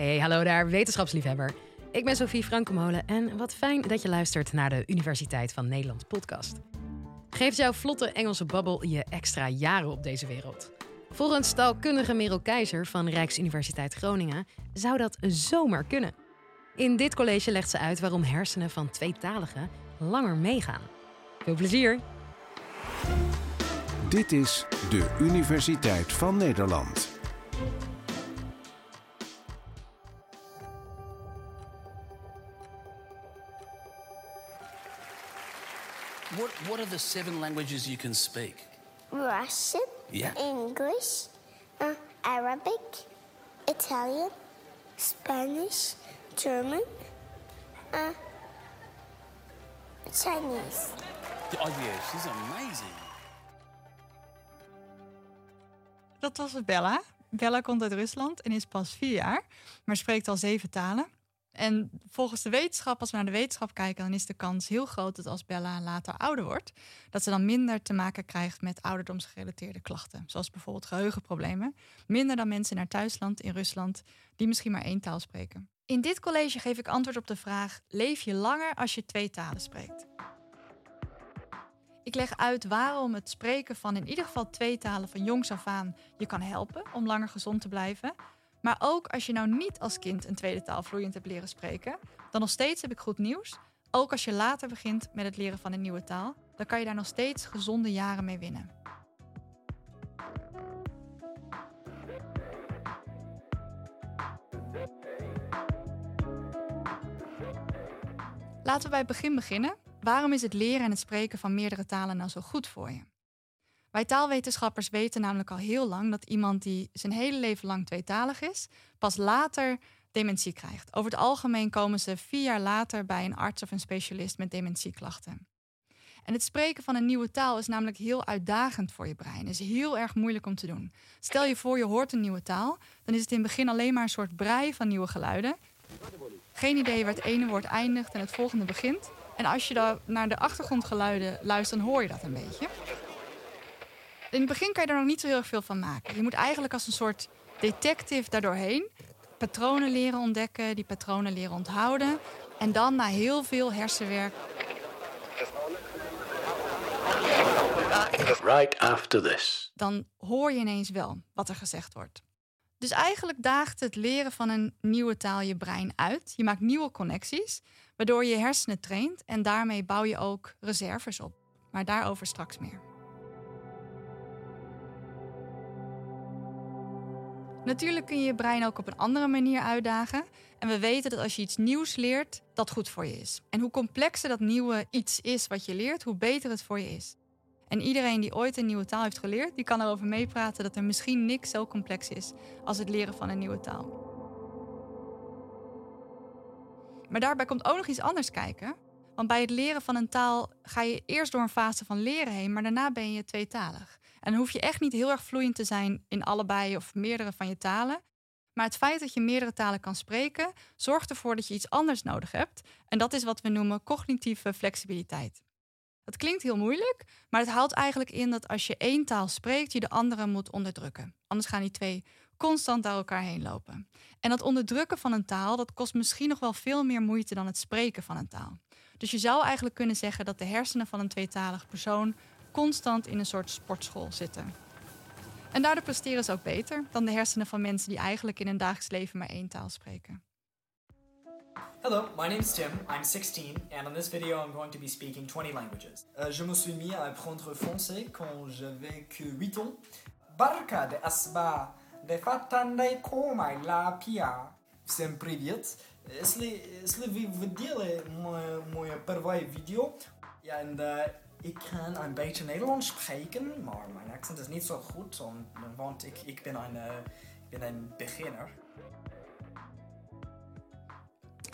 Hey, hallo daar, wetenschapsliefhebber. Ik ben Sophie Frankemolen en wat fijn dat je luistert naar de Universiteit van Nederland podcast. Geeft jouw vlotte Engelse babbel je extra jaren op deze wereld? Volgens taalkundige Merel Keizer van Rijksuniversiteit Groningen zou dat zomaar kunnen. In dit college legt ze uit waarom hersenen van tweetaligen langer meegaan. Veel plezier! Dit is de Universiteit van Nederland. The seven languages you can speak? Russian, Yeah. English, uh, Arabic, Italian, Spanish, German, uh, Chinese. Oh, yeah, she's amazing. Dat was Bella. Bella komt uit Rusland en is pas vier jaar, maar spreekt al zeven talen. En volgens de wetenschap, als we naar de wetenschap kijken, dan is de kans heel groot dat als Bella later ouder wordt, dat ze dan minder te maken krijgt met ouderdomsgerelateerde klachten. Zoals bijvoorbeeld geheugenproblemen. Minder dan mensen in haar thuisland, in Rusland, die misschien maar één taal spreken. In dit college geef ik antwoord op de vraag: leef je langer als je twee talen spreekt? Ik leg uit waarom het spreken van in ieder geval twee talen van jongs af aan je kan helpen om langer gezond te blijven. Maar ook als je nou niet als kind een tweede taal vloeiend hebt leren spreken, dan nog steeds heb ik goed nieuws. Ook als je later begint met het leren van een nieuwe taal, dan kan je daar nog steeds gezonde jaren mee winnen. Laten we bij het begin beginnen. Waarom is het leren en het spreken van meerdere talen nou zo goed voor je? Wij taalwetenschappers weten namelijk al heel lang dat iemand die zijn hele leven lang tweetalig is, pas later dementie krijgt. Over het algemeen komen ze vier jaar later bij een arts of een specialist met dementieklachten. En het spreken van een nieuwe taal is namelijk heel uitdagend voor je brein. is heel erg moeilijk om te doen. Stel je voor je hoort een nieuwe taal, dan is het in het begin alleen maar een soort brei van nieuwe geluiden. Geen idee waar het ene woord eindigt en het volgende begint. En als je naar de achtergrondgeluiden luistert, dan hoor je dat een beetje. In het begin kan je er nog niet zo heel erg veel van maken. Je moet eigenlijk als een soort detective daardoorheen patronen leren ontdekken, die patronen leren onthouden. En dan na heel veel hersenwerk Right after this. dan hoor je ineens wel wat er gezegd wordt. Dus eigenlijk daagt het leren van een nieuwe taal je brein uit. Je maakt nieuwe connecties, waardoor je je hersenen traint en daarmee bouw je ook reserves op. Maar daarover straks meer. Natuurlijk kun je je brein ook op een andere manier uitdagen. En we weten dat als je iets nieuws leert, dat goed voor je is. En hoe complexer dat nieuwe iets is wat je leert, hoe beter het voor je is. En iedereen die ooit een nieuwe taal heeft geleerd, die kan erover meepraten dat er misschien niks zo complex is als het leren van een nieuwe taal. Maar daarbij komt ook nog iets anders kijken. Want bij het leren van een taal ga je eerst door een fase van leren heen, maar daarna ben je tweetalig. En dan hoef je echt niet heel erg vloeiend te zijn in allebei of meerdere van je talen. Maar het feit dat je meerdere talen kan spreken, zorgt ervoor dat je iets anders nodig hebt. En dat is wat we noemen cognitieve flexibiliteit. Dat klinkt heel moeilijk, maar het houdt eigenlijk in dat als je één taal spreekt, je de andere moet onderdrukken. Anders gaan die twee constant door elkaar heen lopen. En dat onderdrukken van een taal, dat kost misschien nog wel veel meer moeite dan het spreken van een taal. Dus je zou eigenlijk kunnen zeggen dat de hersenen van een tweetalig persoon constant in een soort sportschool zitten. En daardoor presteren ze ook beter dan de hersenen van mensen die eigenlijk in hun dagelijks leven maar één taal spreken. Hello, my name's Tim. I'm 16, and in this video, I'm going to be speaking 20 languages. Euh, je me suis mis à apprendre français quand j'avais que 8 ans. Barka de asba de fatande komai la pia. Всем привет. Если, если вы видели мою, мою первую video, ja, en uh, ik kan een beetje Nederlands spreken, maar mijn accent is niet zo goed, want ik, ik, ben een, ik ben een beginner.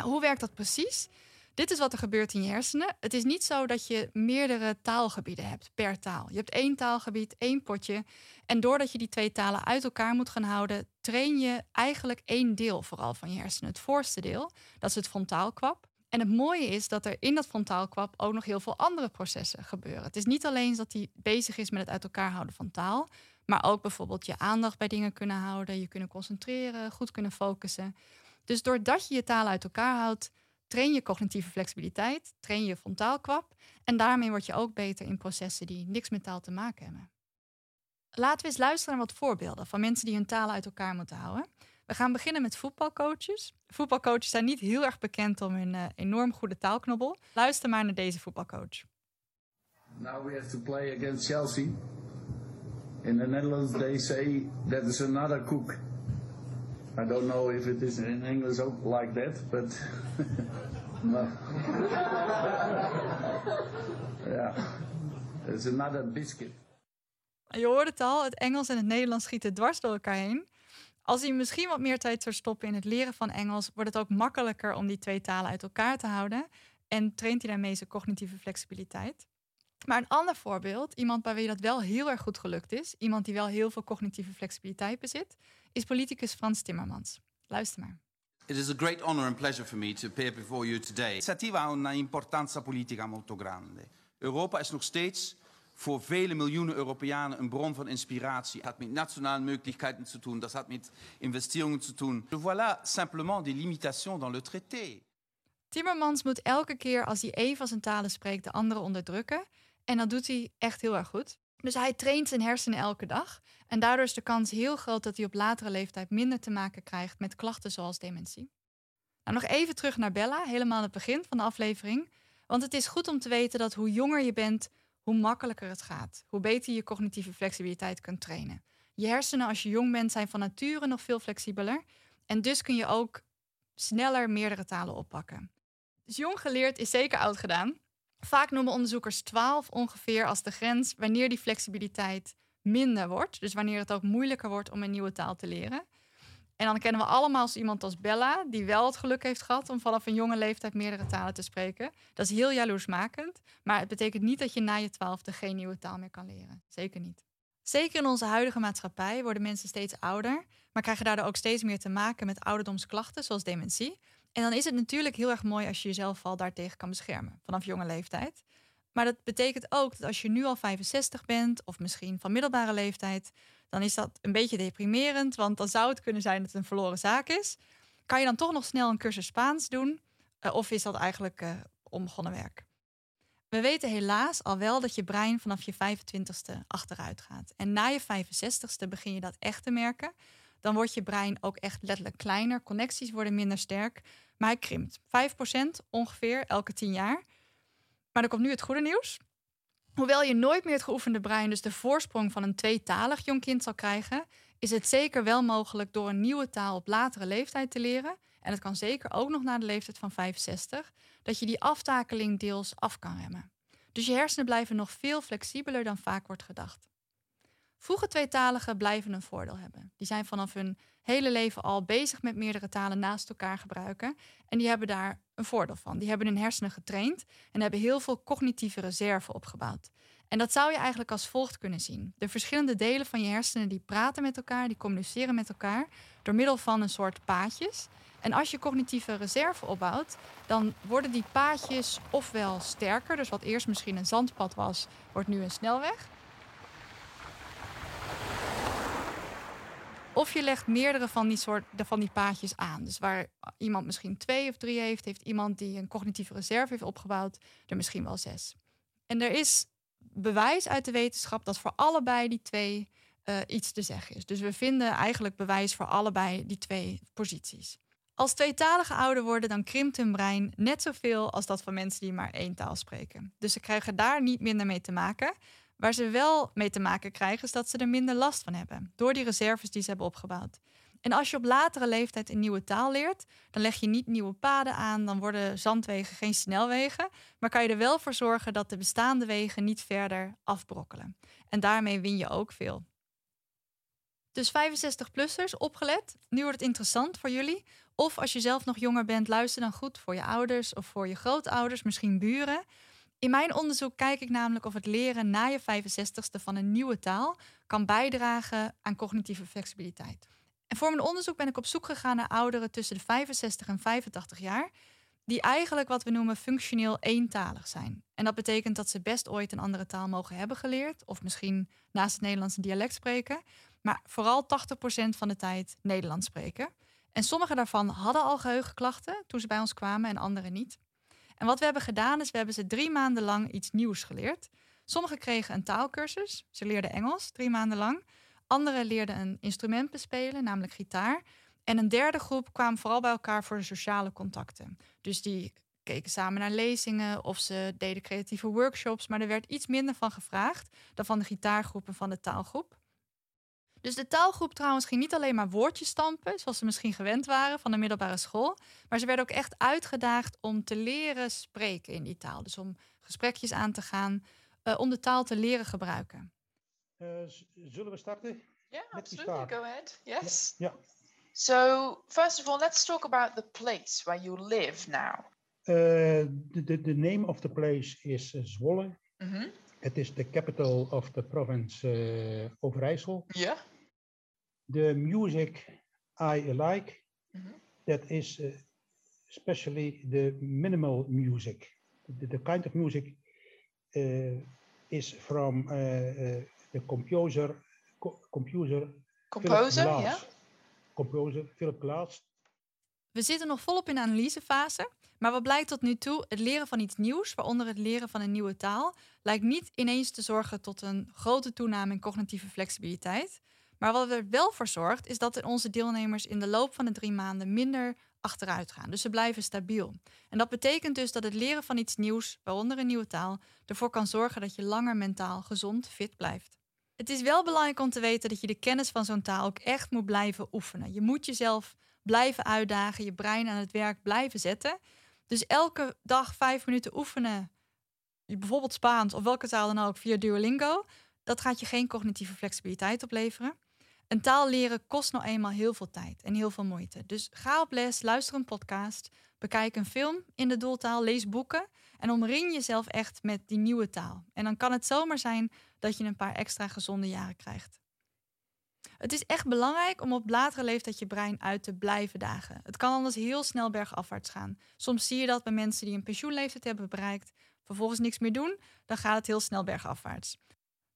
Hoe werkt dat precies? Dit is wat er gebeurt in je hersenen. Het is niet zo dat je meerdere taalgebieden hebt per taal. Je hebt één taalgebied, één potje. En doordat je die twee talen uit elkaar moet gaan houden, train je eigenlijk één deel vooral van je hersenen. Het voorste deel, dat is het frontaalkwab. En het mooie is dat er in dat frontaalkwab ook nog heel veel andere processen gebeuren. Het is niet alleen dat hij bezig is met het uit elkaar houden van taal, maar ook bijvoorbeeld je aandacht bij dingen kunnen houden, je kunnen concentreren, goed kunnen focussen. Dus doordat je je taal uit elkaar houdt, train je cognitieve flexibiliteit, train je frontaalkwap en daarmee word je ook beter in processen die niks met taal te maken hebben. Laten we eens luisteren naar wat voorbeelden van mensen die hun taal uit elkaar moeten houden. We gaan beginnen met voetbalcoaches. Voetbalcoaches zijn niet heel erg bekend om hun uh, enorm goede taalknobbel. Luister maar naar deze voetbalcoach. Now we have to play against Chelsea. In the Netherlands they say that is another cook. I don't know if it is in English ook like that, but no. yeah, it's another biscuit. Je hoort het al, het Engels en het Nederlands schieten dwars door elkaar heen. Als hij misschien wat meer tijd zou stoppen in het leren van Engels, wordt het ook makkelijker om die twee talen uit elkaar te houden. En traint hij daarmee zijn cognitieve flexibiliteit. Maar een ander voorbeeld, iemand bij dat wel heel erg goed gelukt is, iemand die wel heel veel cognitieve flexibiliteit bezit, is politicus Frans Timmermans. Luister maar. It is a great honor and pleasure for me to appear before you today. L'iniziativa ha una importanza politica molto grande. Europa is nog steeds voor vele miljoenen Europeanen een bron van inspiratie. Dat heeft met nationale mogelijkheden te doen, dat heeft met investeringen te doen. Voilà simplement des limitations dans le traité. Timmermans moet elke keer als hij even van zijn talen spreekt de anderen onderdrukken. En dat doet hij echt heel erg goed. Dus hij traint zijn hersenen elke dag. En daardoor is de kans heel groot dat hij op latere leeftijd minder te maken krijgt met klachten zoals dementie. Nou, nog even terug naar Bella, helemaal aan het begin van de aflevering. Want het is goed om te weten dat hoe jonger je bent, hoe makkelijker het gaat. Hoe beter je cognitieve flexibiliteit kunt trainen. Je hersenen als je jong bent zijn van nature nog veel flexibeler. En dus kun je ook sneller meerdere talen oppakken. Dus jong geleerd is zeker oud gedaan. Vaak noemen onderzoekers 12 ongeveer als de grens wanneer die flexibiliteit minder wordt. Dus wanneer het ook moeilijker wordt om een nieuwe taal te leren. En dan kennen we allemaal iemand als Bella, die wel het geluk heeft gehad om vanaf een jonge leeftijd meerdere talen te spreken. Dat is heel jaloersmakend, maar het betekent niet dat je na je twaalfde geen nieuwe taal meer kan leren. Zeker niet. Zeker in onze huidige maatschappij worden mensen steeds ouder, maar krijgen daardoor ook steeds meer te maken met ouderdomsklachten zoals dementie. En dan is het natuurlijk heel erg mooi als je jezelf al daartegen kan beschermen vanaf jonge leeftijd. Maar dat betekent ook dat als je nu al 65 bent, of misschien van middelbare leeftijd, dan is dat een beetje deprimerend, want dan zou het kunnen zijn dat het een verloren zaak is. Kan je dan toch nog snel een cursus Spaans doen? Uh, of is dat eigenlijk uh, onbegonnen werk? We weten helaas al wel dat je brein vanaf je 25ste achteruit gaat. En na je 65ste begin je dat echt te merken. Dan wordt je brein ook echt letterlijk kleiner. Connecties worden minder sterk. Maar hij krimpt. 5% ongeveer elke 10 jaar. Maar dan komt nu het goede nieuws. Hoewel je nooit meer het geoefende brein, dus de voorsprong van een tweetalig jong kind zal krijgen, is het zeker wel mogelijk door een nieuwe taal op latere leeftijd te leren. En het kan zeker ook nog na de leeftijd van 65, dat je die aftakeling deels af kan remmen. Dus je hersenen blijven nog veel flexibeler dan vaak wordt gedacht. Vroege tweetaligen blijven een voordeel hebben. Die zijn vanaf hun hele leven al bezig met meerdere talen naast elkaar gebruiken. En die hebben daar een voordeel van. Die hebben hun hersenen getraind en hebben heel veel cognitieve reserve opgebouwd. En dat zou je eigenlijk als volgt kunnen zien. De verschillende delen van je hersenen die praten met elkaar, die communiceren met elkaar door middel van een soort paadjes. En als je cognitieve reserve opbouwt, dan worden die paadjes ofwel sterker, dus wat eerst misschien een zandpad was, wordt nu een snelweg. Of je legt meerdere van die, soort, van die paadjes aan. Dus waar iemand misschien twee of drie heeft, heeft iemand die een cognitieve reserve heeft opgebouwd, er misschien wel zes. En er is bewijs uit de wetenschap dat voor allebei die twee uh, iets te zeggen is. Dus we vinden eigenlijk bewijs voor allebei die twee posities. Als tweetaligen ouder worden, dan krimpt hun brein net zoveel als dat van mensen die maar één taal spreken. Dus ze krijgen daar niet minder mee te maken. Waar ze wel mee te maken krijgen, is dat ze er minder last van hebben. Door die reserves die ze hebben opgebouwd. En als je op latere leeftijd een nieuwe taal leert, dan leg je niet nieuwe paden aan, dan worden zandwegen geen snelwegen, maar kan je er wel voor zorgen dat de bestaande wegen niet verder afbrokkelen. En daarmee win je ook veel. Dus 65-plussers, opgelet. Nu wordt het interessant voor jullie. Of als je zelf nog jonger bent, luister dan goed voor je ouders of voor je grootouders, misschien buren. In mijn onderzoek kijk ik namelijk of het leren na je 65ste van een nieuwe taal kan bijdragen aan cognitieve flexibiliteit. En voor mijn onderzoek ben ik op zoek gegaan naar ouderen tussen de 65 en 85 jaar, die eigenlijk wat we noemen functioneel eentalig zijn. En dat betekent dat ze best ooit een andere taal mogen hebben geleerd, of misschien naast het Nederlands een dialect spreken, maar vooral 80% van de tijd Nederlands spreken. En sommige daarvan hadden al geheugenklachten toen ze bij ons kwamen en andere niet. En wat we hebben gedaan is, we hebben ze drie maanden lang iets nieuws geleerd. Sommigen kregen een taalkursus, ze leerden Engels drie maanden lang. Anderen leerden een instrument bespelen, namelijk gitaar. En een derde groep kwam vooral bij elkaar voor de sociale contacten. Dus die keken samen naar lezingen of ze deden creatieve workshops, maar er werd iets minder van gevraagd dan van de gitaargroep en van de taalgroep. Dus de taalgroep trouwens ging niet alleen maar woordjes stampen, zoals ze misschien gewend waren van de middelbare school, maar ze werden ook echt uitgedaagd om te leren spreken in die taal. Dus om gesprekjes aan te gaan, uh, om de taal te leren gebruiken. Uh, zullen we starten? Yeah, absolutely. Go ahead. Yes. Ja. So, first of all, let's talk about the place where you live now. Uh, the, the name of the place is uh, Zwolle. Mm -hmm. It is the capital of the province uh, Overijssel. Yeah. The music I like, mm -hmm. that is uh, especially the minimal music. The, the kind of music uh, is from uh, the composer, co composer, composer, ja. Composer Philip Glass. We zitten nog volop in de analysefase. Maar wat blijkt tot nu toe? Het leren van iets nieuws, waaronder het leren van een nieuwe taal, lijkt niet ineens te zorgen tot een grote toename in cognitieve flexibiliteit. Maar wat er wel voor zorgt, is dat onze deelnemers in de loop van de drie maanden minder achteruit gaan. Dus ze blijven stabiel. En dat betekent dus dat het leren van iets nieuws, waaronder een nieuwe taal, ervoor kan zorgen dat je langer mentaal gezond, fit blijft. Het is wel belangrijk om te weten dat je de kennis van zo'n taal ook echt moet blijven oefenen. Je moet jezelf blijven uitdagen, je brein aan het werk blijven zetten. Dus elke dag vijf minuten oefenen, bijvoorbeeld Spaans of welke taal dan ook via Duolingo, dat gaat je geen cognitieve flexibiliteit opleveren. Een taal leren kost nou eenmaal heel veel tijd en heel veel moeite. Dus ga op les, luister een podcast, bekijk een film in de doeltaal, lees boeken en omring jezelf echt met die nieuwe taal. En dan kan het zomaar zijn dat je een paar extra gezonde jaren krijgt. Het is echt belangrijk om op latere leeftijd je brein uit te blijven dagen. Het kan anders heel snel bergafwaarts gaan. Soms zie je dat bij mensen die een pensioenleeftijd hebben bereikt, vervolgens niks meer doen, dan gaat het heel snel bergafwaarts.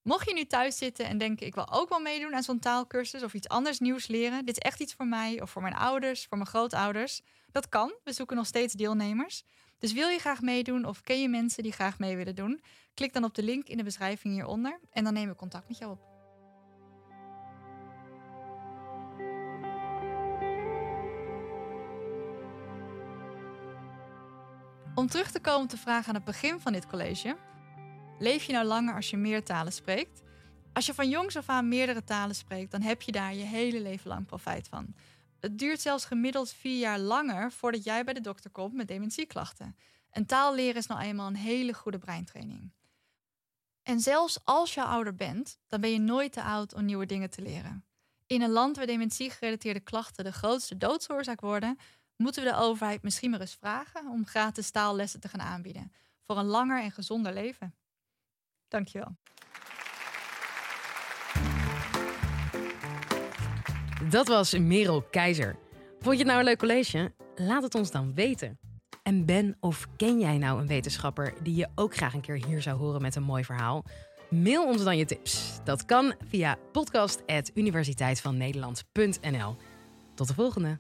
Mocht je nu thuis zitten en denken, ik wil ook wel meedoen aan zo'n taalkursus of iets anders nieuws leren, dit is echt iets voor mij of voor mijn ouders, voor mijn grootouders, dat kan. We zoeken nog steeds deelnemers. Dus wil je graag meedoen of ken je mensen die graag mee willen doen? Klik dan op de link in de beschrijving hieronder en dan nemen we contact met jou op. Om terug te komen op de vraag aan het begin van dit college. Leef je nou langer als je meer talen spreekt? Als je van jongs af aan meerdere talen spreekt, dan heb je daar je hele leven lang profijt van. Het duurt zelfs gemiddeld vier jaar langer voordat jij bij de dokter komt met dementieklachten. En taal leren is nou eenmaal een hele goede breintraining. En zelfs als je ouder bent, dan ben je nooit te oud om nieuwe dingen te leren. In een land waar dementie-gerelateerde klachten de grootste doodsoorzaak worden, moeten we de overheid misschien maar eens vragen om gratis taallessen te gaan aanbieden voor een langer en gezonder leven. Dankjewel. Dat was Merel Keizer. Vond je het nou een leuk college? Laat het ons dan weten. En ben of ken jij nou een wetenschapper die je ook graag een keer hier zou horen met een mooi verhaal? Mail ons dan je tips. Dat kan via podcast.universiteitvannederland.nl. Tot de volgende.